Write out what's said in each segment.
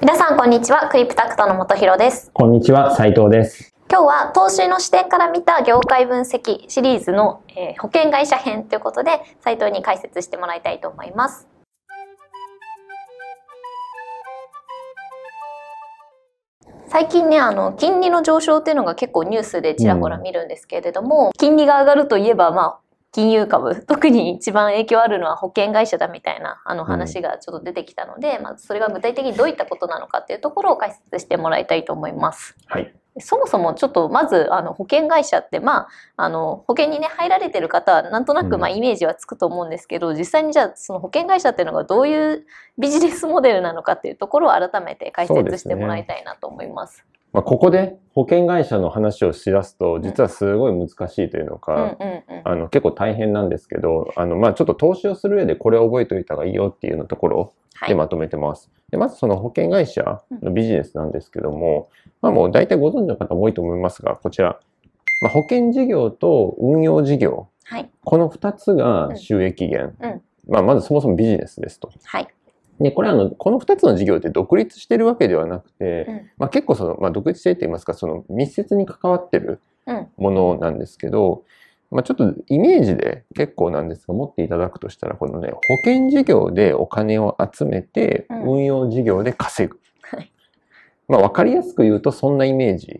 皆さんこんにちは。クリプタクトの本博です。こんにちは。斉藤です。今日は投資の視点から見た業界分析シリーズの、えー、保険会社編ということで斉藤に解説してもらいたいと思います。最近ねあの金利の上昇っていうのが結構ニュースでちらほら見るんですけれども、うん、金利が上がるといえばまあ金融株特に一番影響あるのは保険会社だみたいなあの話がちょっと出てきたので、うん、まあ、それが具体的にどういったことなのかっていうところを解説してもらいたいと思います。はいそもそもちょっとまずあの保険会社ってまああの保険にね入られてる方はなんとなくまあイメージはつくと思うんですけど、うん、実際にじゃあその保険会社っていうのがどういうビジネスモデルなのかっていうところを改めて解説してもらいたいなと思います。まあ、ここで保険会社の話をしだすと、実はすごい難しいというのか、あの結構大変なんですけど、あのまあちょっと投資をする上でこれを覚えておいた方がいいよっていうのところでまとめてます。はい、でまずその保険会社のビジネスなんですけども、まあもう大体ご存知の方も多いと思いますが、こちら、まあ、保険事業と運用事業、はい、この2つが収益源。うんうん、まあまずそもそもビジネスですと。はいで、これあの、この二つの事業って独立してるわけではなくて、うん、まあ結構その、まあ独立してって言いますか、その密接に関わってるものなんですけど、うん、まあちょっとイメージで結構なんですが、持っていただくとしたら、このね、保険事業でお金を集めて、運用事業で稼ぐ。うん、まあわかりやすく言うと、そんなイメージ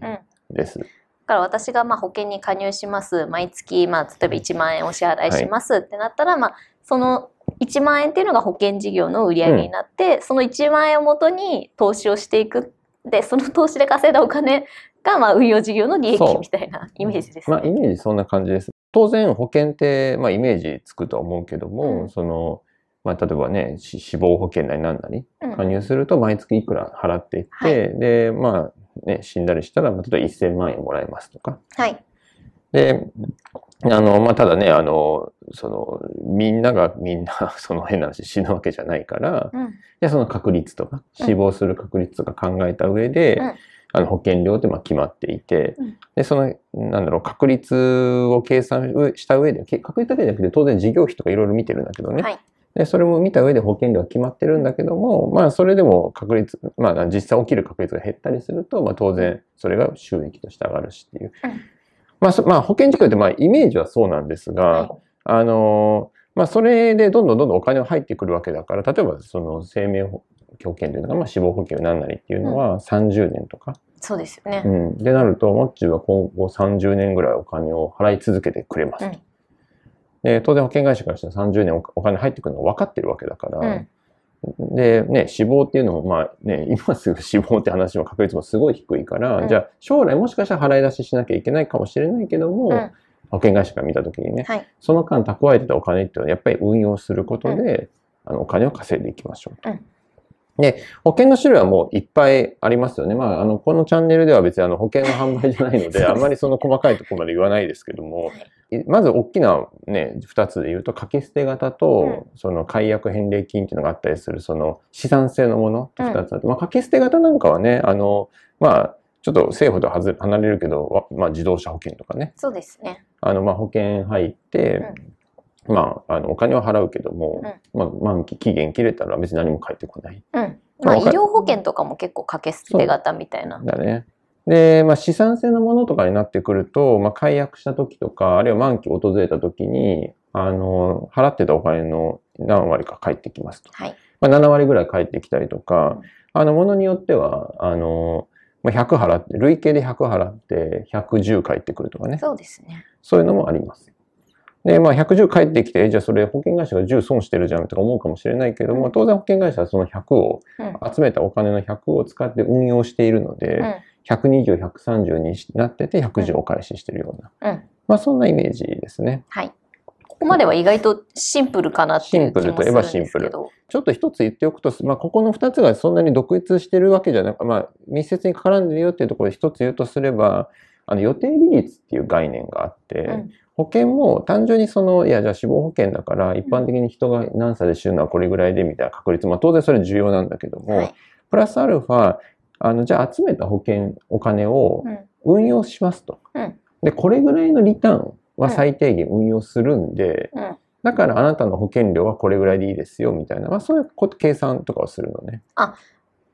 です。だから私がまあ保険に加入します。毎月、まあ、例えば1万円お支払いしますってなったら、はい、まあ、その1万円っていうのが保険事業の売り上げになって、うん、その1万円をもとに投資をしていく。でその投資で稼いだお金がまあ運用事業の利益みたいなイメージです、ね、まあイメージそんな感じです。当然保険ってまあイメージつくと思うけども、うん、そのまあ例えばね死亡保険なりなんなり加入すると毎月いくら払っていって、うんでまあね死んだりしたら例えば1000万円もらえますとか。はい。であの、まあ、ただね、あの、その、みんながみんな、その変な話死ぬわけじゃないから、うん、じゃその確率とか、死亡する確率とか考えた上で、うん、あの、保険料ってまあ決まっていて、うん、で、その、なんだろう、確率を計算した上で、確率だけじゃなくて当然事業費とかいろいろ見てるんだけどね。はい。で、それも見た上で保険料は決まってるんだけども、まあ、それでも確率、まあ、実際起きる確率が減ったりすると、まあ、当然、それが収益として上がるしっていう。まあ、まあ、保険事業ってまあイメージはそうなんですが、はい、あの、まあ、それでどんどんどんどんお金が入ってくるわけだから、例えばその生命保険というのが、まあ、死亡保険なんなりっていうのは30年とか。うん、そうですよね。うん。でなると、モッチーは今後30年ぐらいお金を払い続けてくれますと。うん、で当然保険会社からして30年お金入ってくるの分かってるわけだから、うんで、ね、死亡っていうのも、まあね、今すぐ死亡って話の確率もすごい低いから、うん、じゃあ将来もしかしたら払い出ししなきゃいけないかもしれないけども、うん、保険会社から見たときにね、はい、その間蓄えてたお金っていうのはやっぱり運用することで、うん、あのお金を稼いでいきましょうと。で、保険の種類はもういっぱいありますよね。まあ、あの、このチャンネルでは別にあの保険の販売じゃないので、あんまりその細かいところまで言わないですけども、まず大きなね、二つで言うと、掛け捨て型と、その解約返礼金っていうのがあったりする、その資産性のもの二つあって、まあ、掛け捨て型なんかはね、あの、まあ、ちょっと政府と離れるけど、まあ、自動車保険とかね。そうですね。あの、まあ、保険入って、まあ、あの、お金は払うけども、まあ、満期、期限切れたら別に何も返ってこない。うんまあ、医療保険とかも結構掛け捨て型みたいな。だね。で、まあ、資産性のものとかになってくると、まあ、解約した時とか、あるいは満期訪れた時に、あの、払ってたお金の何割か返ってきますと。はい。まあ、7割ぐらい返ってきたりとか、うん、あの、ものによっては、あの、まあ、100払って、累計で100払って110返ってくるとかね。そうですね。そういうのもあります。で、まあ、110返ってきて、じゃあそれ保険会社が10損してるじゃんとか思うかもしれないけども、当然保険会社はその100を、集めたお金の100を使って運用しているので、120、130になってて110お返ししてるような。まあ、そんなイメージですね。はい。ここまでは意外とシンプルかなっていう気もするんですけど。シンプルといえばシンプル。ちょっと一つ言っておくと、まあ、ここの二つがそんなに独立してるわけじゃなく、まあ、密接に絡んでるよっていうところで一つ言うとすれば、あの予定利率っていう概念があって、うん、保険も単純にその、いや、じゃあ死亡保険だから、一般的に人が何歳で死ぬのはこれぐらいでみたいな確率、まあ当然それ重要なんだけども、はい、プラスアルファ、あの、じゃあ集めた保険、お金を運用しますと。うん、で、これぐらいのリターンは最低限運用するんで、うん、だからあなたの保険料はこれぐらいでいいですよ、みたいな、まあそういうこと計算とかをするのね。あ、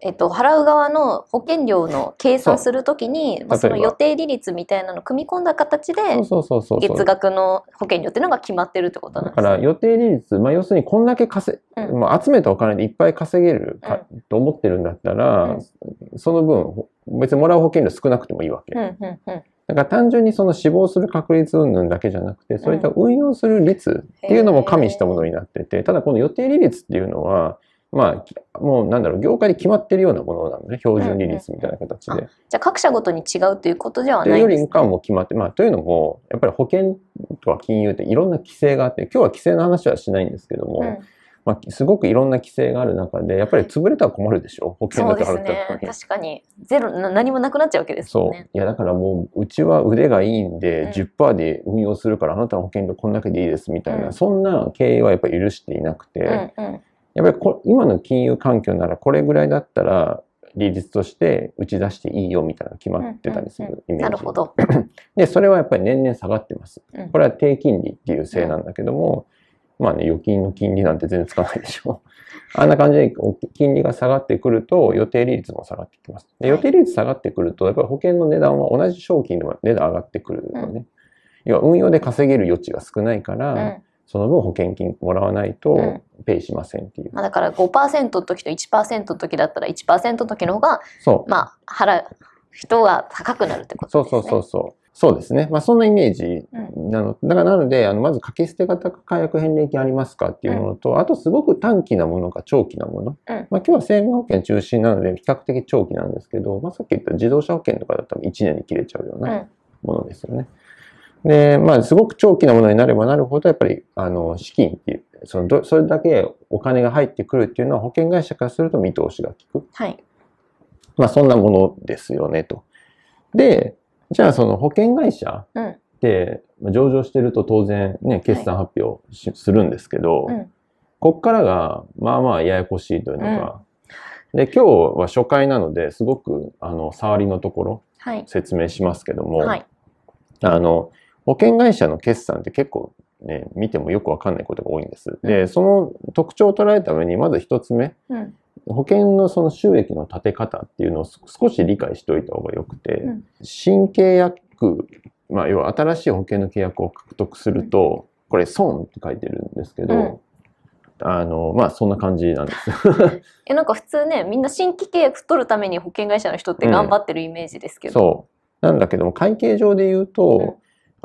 えっと、払う側の保険料の計算するときに、まあ、その予定利率みたいなのを組み込んだ形で、月額の保険料っていうのが決まってるってことなんですね。だから予定利率、まあ、要するにこんだけ稼、うん、まあ、集めたお金でいっぱい稼げるか、うん、と思ってるんだったら、うん、その分、別にもらう保険料少なくてもいいわけ。うんうんうん。だから単純にその死亡する確率云々だけじゃなくて、そういった運用する率っていうのも加味したものになってて、ただこの予定利率っていうのは、まあ、もうなんだろう、業界で決まってるようなものなのね、標準利率みたいな形で。うんうん、じゃあ各社ごとに違うということではないんですか、ね、よりかも決まって、まあ、というのも、やっぱり保険とか金融っていろんな規制があって、今日は規制の話はしないんですけども、うんまあ、すごくいろんな規制がある中で、やっぱり潰れたら困るでしょ、保険だって払ったら、ね。確かに。ゼロ、何もなくなっちゃうわけですもんね。そう。いや、だからもう、うちは腕がいいんで、10%で運用するから、あなたの保険料こんだけでいいですみたいな、うん、そんな経営はやっぱり許していなくて、うんうんやっぱりこ今の金融環境ならこれぐらいだったら利率として打ち出していいよみたいなの決まってたりするイメージ。なるほど。で、それはやっぱり年々下がってます。これは低金利っていうせいなんだけども、まあね、預金の金利なんて全然つかないでしょ。あんな感じで金利が下がってくると予定利率も下がってきます。で予定利率下がってくると、やっぱり保険の値段は同じ商品でも値段上がってくるのね。要は運用で稼げる余地が少ないから、その分保険金もらわないとペイしませんっていう。まあ、だから5%の時と1%の時だったら1%の時の方が、まあ、払う人が高くなるってことですね。そうそうそうそう。そうですね。まあ、そんなイメージなの。だからなので、あの、まず掛け捨て型解約返礼金ありますかっていうものと、うん、あとすごく短期なものか長期なもの。うん、まあ、今日は生命保険中心なので、比較的長期なんですけど、まあ、さっき言った自動車保険とかだったら1年で切れちゃうようなものですよね。うんで、まあ、すごく長期なものになればなるほど、やっぱり、あの、資金っていう、その、それだけお金が入ってくるっていうのは保険会社からすると見通しが効く。はい。まあ、そんなものですよね、と。で、じゃあ、その保険会社って、うん、上場してると当然ね、決算発表し、はい、するんですけど、うん、こっからが、まあまあややこしいというのが、うん、で、今日は初回なので、すごく、あの、触りのところ、説明しますけども、はい、あの、保険会社の決算って結構ね、見てもよくわかんないことが多いんです。で、その特徴を捉えるために、まず一つ目、うん、保険のその収益の立て方っていうのを少し理解しておいた方がよくて、うん、新契約、まあ、要は新しい保険の契約を獲得すると、これ損って書いてるんですけど、うん、あの、まあ、そんな感じなんです。え、なんか普通ね、みんな新規契約取るために保険会社の人って頑張ってるイメージですけど。そう。なんだけども、会計上で言うと、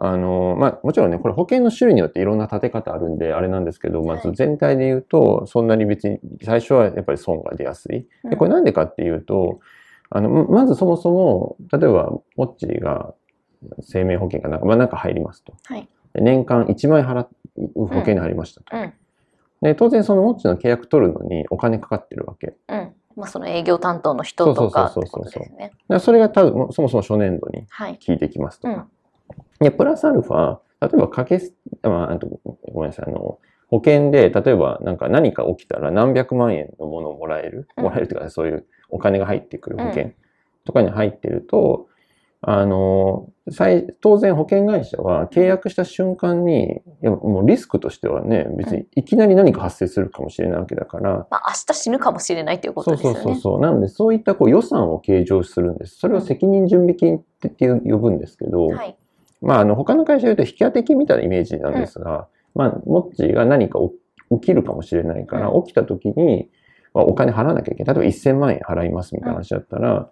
あの、まあ、もちろんね、これ保険の種類によっていろんな立て方あるんで、あれなんですけど、まず全体で言うと、そんなに別に、最初はやっぱり損が出やすい。で、これなんでかっていうと、あの、まずそもそも、例えば、モッチーが生命保険がなんか、まあ、なんか入りますと。はい、年間1万円払う保険に入りましたと。うん、で、当然そのモッチーの契約取るのにお金かかってるわけ。うんまあ、その営業担当の人とかってことですね。それが多分、そもそも初年度に効いてきますと。はいうんで、プラスアルファ、例えばかけ、まあ、ごめんなさい、あの、保険で、例えばなんか何か起きたら何百万円のものをもらえる、もらえるというか、そういうお金が入ってくる保険とかに入ってると、あの、当然保険会社は契約した瞬間に、いやもうリスクとしてはね、別にいきなり何か発生するかもしれないわけだから。まあ明日死ぬかもしれないっていうことですよね。そうそうそう。なのでそういったこう予算を計上するんです。それを責任準備金って呼ぶんですけど、はい、まあ、あの、他の会社で言うと引き当て金みたいなイメージなんですが、うん、まあ、モッチーが何か起きるかもしれないから、起きた時に、まあ、お金払わなきゃいけない。例えば1000万円払いますみたいな話だったら、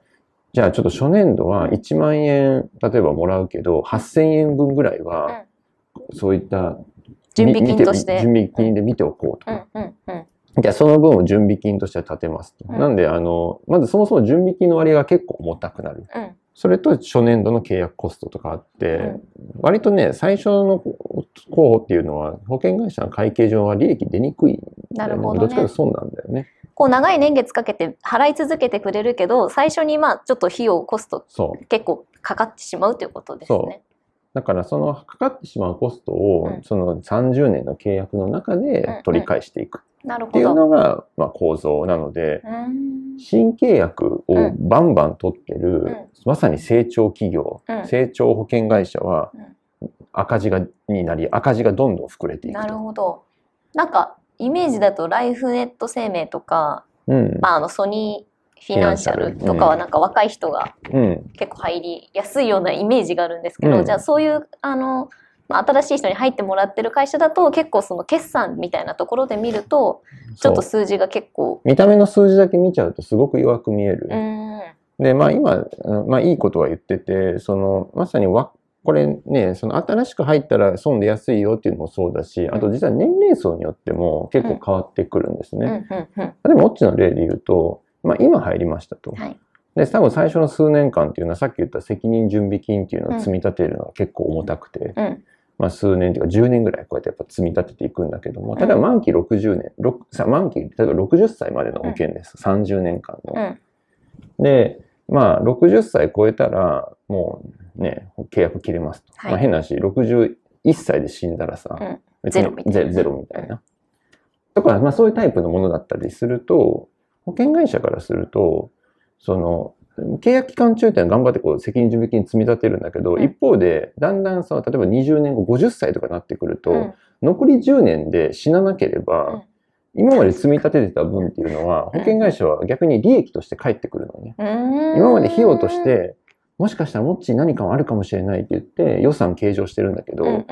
じゃあちょっと初年度は1万円、例えばもらうけど、8000円分ぐらいは、そういった準備金として。準備金で見ておこうとか。じゃあその分を準備金として立てますと。なんで、あの、まずそもそも準備金の割合が結構重たくなる。それと初年度の契約コストとかあって、うん、割とね、最初の候補っていうのは、保険会社の会計上は利益出にくい、ね。なるほど、ね、どっちかというと損なんだよね。こう長い年月かけて払い続けてくれるけど、最初にまあちょっと費用、コスト結構かかってしまうということですね。だからそのかかってしまうコストを、その30年の契約の中で取り返していくっていうのが、まあ、構造なので、新契約をバンバン取ってる、まさに成長企業、成長保険会社は赤字がになり赤字がどんどん膨れていくなるほど。なんかイメージだとライフネット生命とか、うん、まあ、あのソニーフィナンシャルとかはなんか若い人がうん。結構入りやすいようなイメージがあるんですけど、うん。じゃあそういうあの、まあ、新しい人に入ってもらってる会社だと結構その決算みたいなところで見るとちょっと数字が結構見た目の数字だけ見ちゃうとすごく弱く見える。で、まあ今、うんまあいいことは言ってて、その、まさにわ、これね、その新しく入ったら損で安いよっていうのもそうだし、あと実は年齢層によっても結構変わってくるんですうん。ね。うん。うん。例えば、オッチの例で言うと、まあ今入りましたと。はい。で、多分最初の数年間っていうのはさっき言った責任準備金っていうのを積み立てるのは結構重たくて、うんまあ数年っていうか10年ぐらいこうやってやっぱ積み立てていくんだけども、例えば満期60年、満期、例えば60歳までの保険です。30年間の。うんで、まあ、60歳超えたら、もうね、契約切れますと。はいまあ、変な話、61歳で死んだらさ、うん別にゼロみたいなゼゼロみたいな。とか、まあそういうタイプのものだったりすると、保険会社からすると、その、契約期間中っていうのは頑張ってこう責任準備金積み立てるんだけど、うん。一方で、だんだんさ、例えば20年後、50歳とかになってくると、うん。残り10年で死ななければ、うん。今まで積み立ててた分っていうのは、保険会社は逆に利益として返ってくるのね。今まで費用として、もしかしたらモッチー何かあるかもしれないって言って予算計上してるんだけど、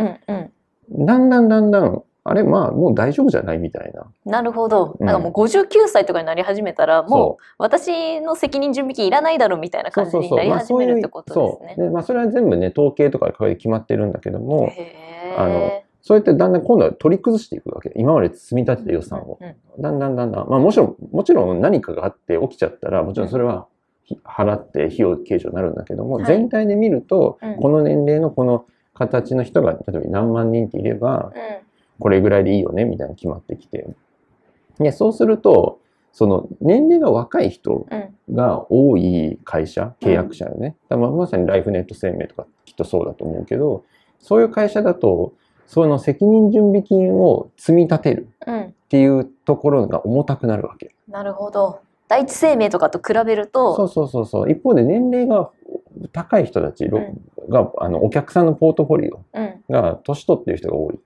だんだんだんだん、あれ、まあもう大丈夫じゃないみたいな。なるほど。うんなんかもう59歳とかになり始めたら、もそう私の責任準備金いらないだろうみたいな感じになり始めるってことですね。そう。で、まあそれは全部ね、統計とかで決まってるんだけども、へあのーそうやってだんだん今度は取り崩していくわけ。今まで積み立てた予算を。うんうんだんだんだんだん、まあもちろん、もちろん何かがあって起きちゃったら、もちろんそれはひ払って費用計上になるんだけども、はい全体で見ると、うんこの年齢のこの形の人が、例えば何万人っていれば、これぐらいでいいよね、みたいなの決まってきて。で、そうすると、その年齢が若い人うんうんが多い会社、契約者よね。だまさにライフネット生命とかきっとそうだと思うけど、そういう会社だと、その責任準備金を積み立てるうんっていうところが重たくなるわけ。なるほど。第一生命とかと比べると、そうそうそうそう。一方で年齢が高い人たちろが、あの、お客さんのポートフォリオうんが年取ってる人が多い。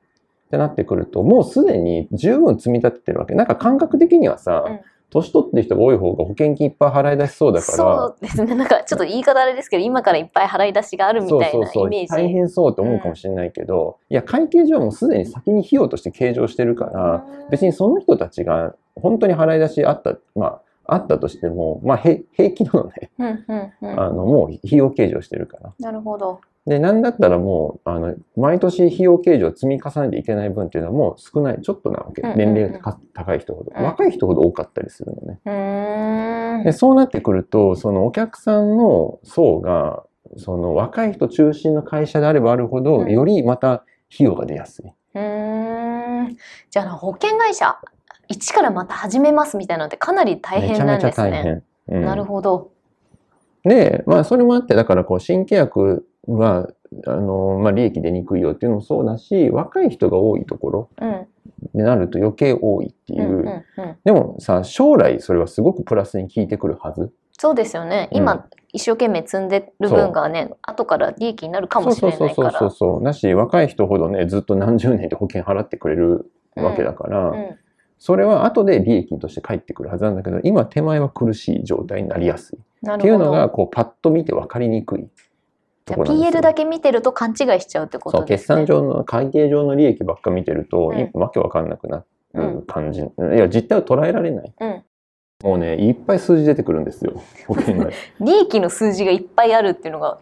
ってなってくると、もうすでに十分積み立ててるわけ。なんか感覚的にはさ、うん年取ってる人が多い方が保険金いっぱい払い出しそうだから、そうですね。なんかちょっと言い方あれですけど、今からいっぱい払い出しがあるみたいなイメージ。大変そうと思うかもしれないけど、いや、会計上はもうすでに先に費用として計上してるから、別にその人たちが本当に払い出しあった、まあ、あったとしても、まあ、へ平気なのね。うんうんうんあの、もう費用計上してるから。なるほど。で、なんだったらもう、あの、毎年費用計上積み重ねていけない分っていうのはもう少ない、ちょっとなわけ。年齢が高い人ほど。うん若い人ほど多かったりするのね。で、そうなってくると、そのお客さんの層が、その若い人中心の会社であればあるほど、うんよりまた費用が出やすい。うーんじゃあ保険会社一からまた始めますみたいなのってかなり大変めちゃめちゃなんですね。大変。うんなるほど。で、まあ、それもあって、だから、こう、新契約は、あの、まあ、利益出にくいよっていうのもそうだし、若い人が多いところうんになると余計多いっていう。うんうんうん、でもさ、将来それはすごくプラスに効いてくるはず。そうですよね。今、うん一生懸命積んでる分がね、後から利益になるかもしれないから。そうそうそうそうそう。だし、若い人ほどね、ずっと何十年で保険払ってくれるわけだから、うんそれは後で利益として返ってくるはずなんだけど、今手前は苦しい状態になりやすい。なっていうのが。こう、パッと見て分かりにくいじゃあところなんですよ。PL だけ見てると勘違いしちゃうってことですね。決算上の、会計上の利益ばっか見てると、うんいわけわかんなくなる感じ。いや、実態を捉えられない。うん。もうね、いっぱい数字出てくるんですよ。利益の数字がいっぱいあるっていうのが